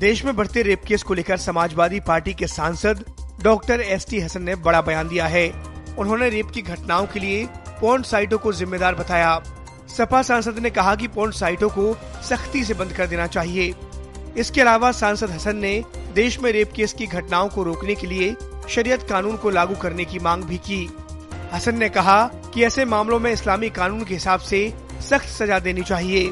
देश में बढ़ते रेप केस को लेकर समाजवादी पार्टी के सांसद डॉक्टर एस टी हसन ने बड़ा बयान दिया है। उन्होंने रेप की घटनाओं के लिए पोर्न साइटों को जिम्मेदार बताया। सपा सांसद ने कहा कि पोर्न साइटों को सख्ती से बंद कर देना चाहिए। इसके अलावा सांसद हसन ने देश में रेप केस की घटनाओं को रोकने के लिए शरीयत कानून को लागू करने की मांग भी की। हसन ने कहा कि ऐसे मामलों में इस्लामी कानून के हिसाब से सख्त सजा देनी चाहिए।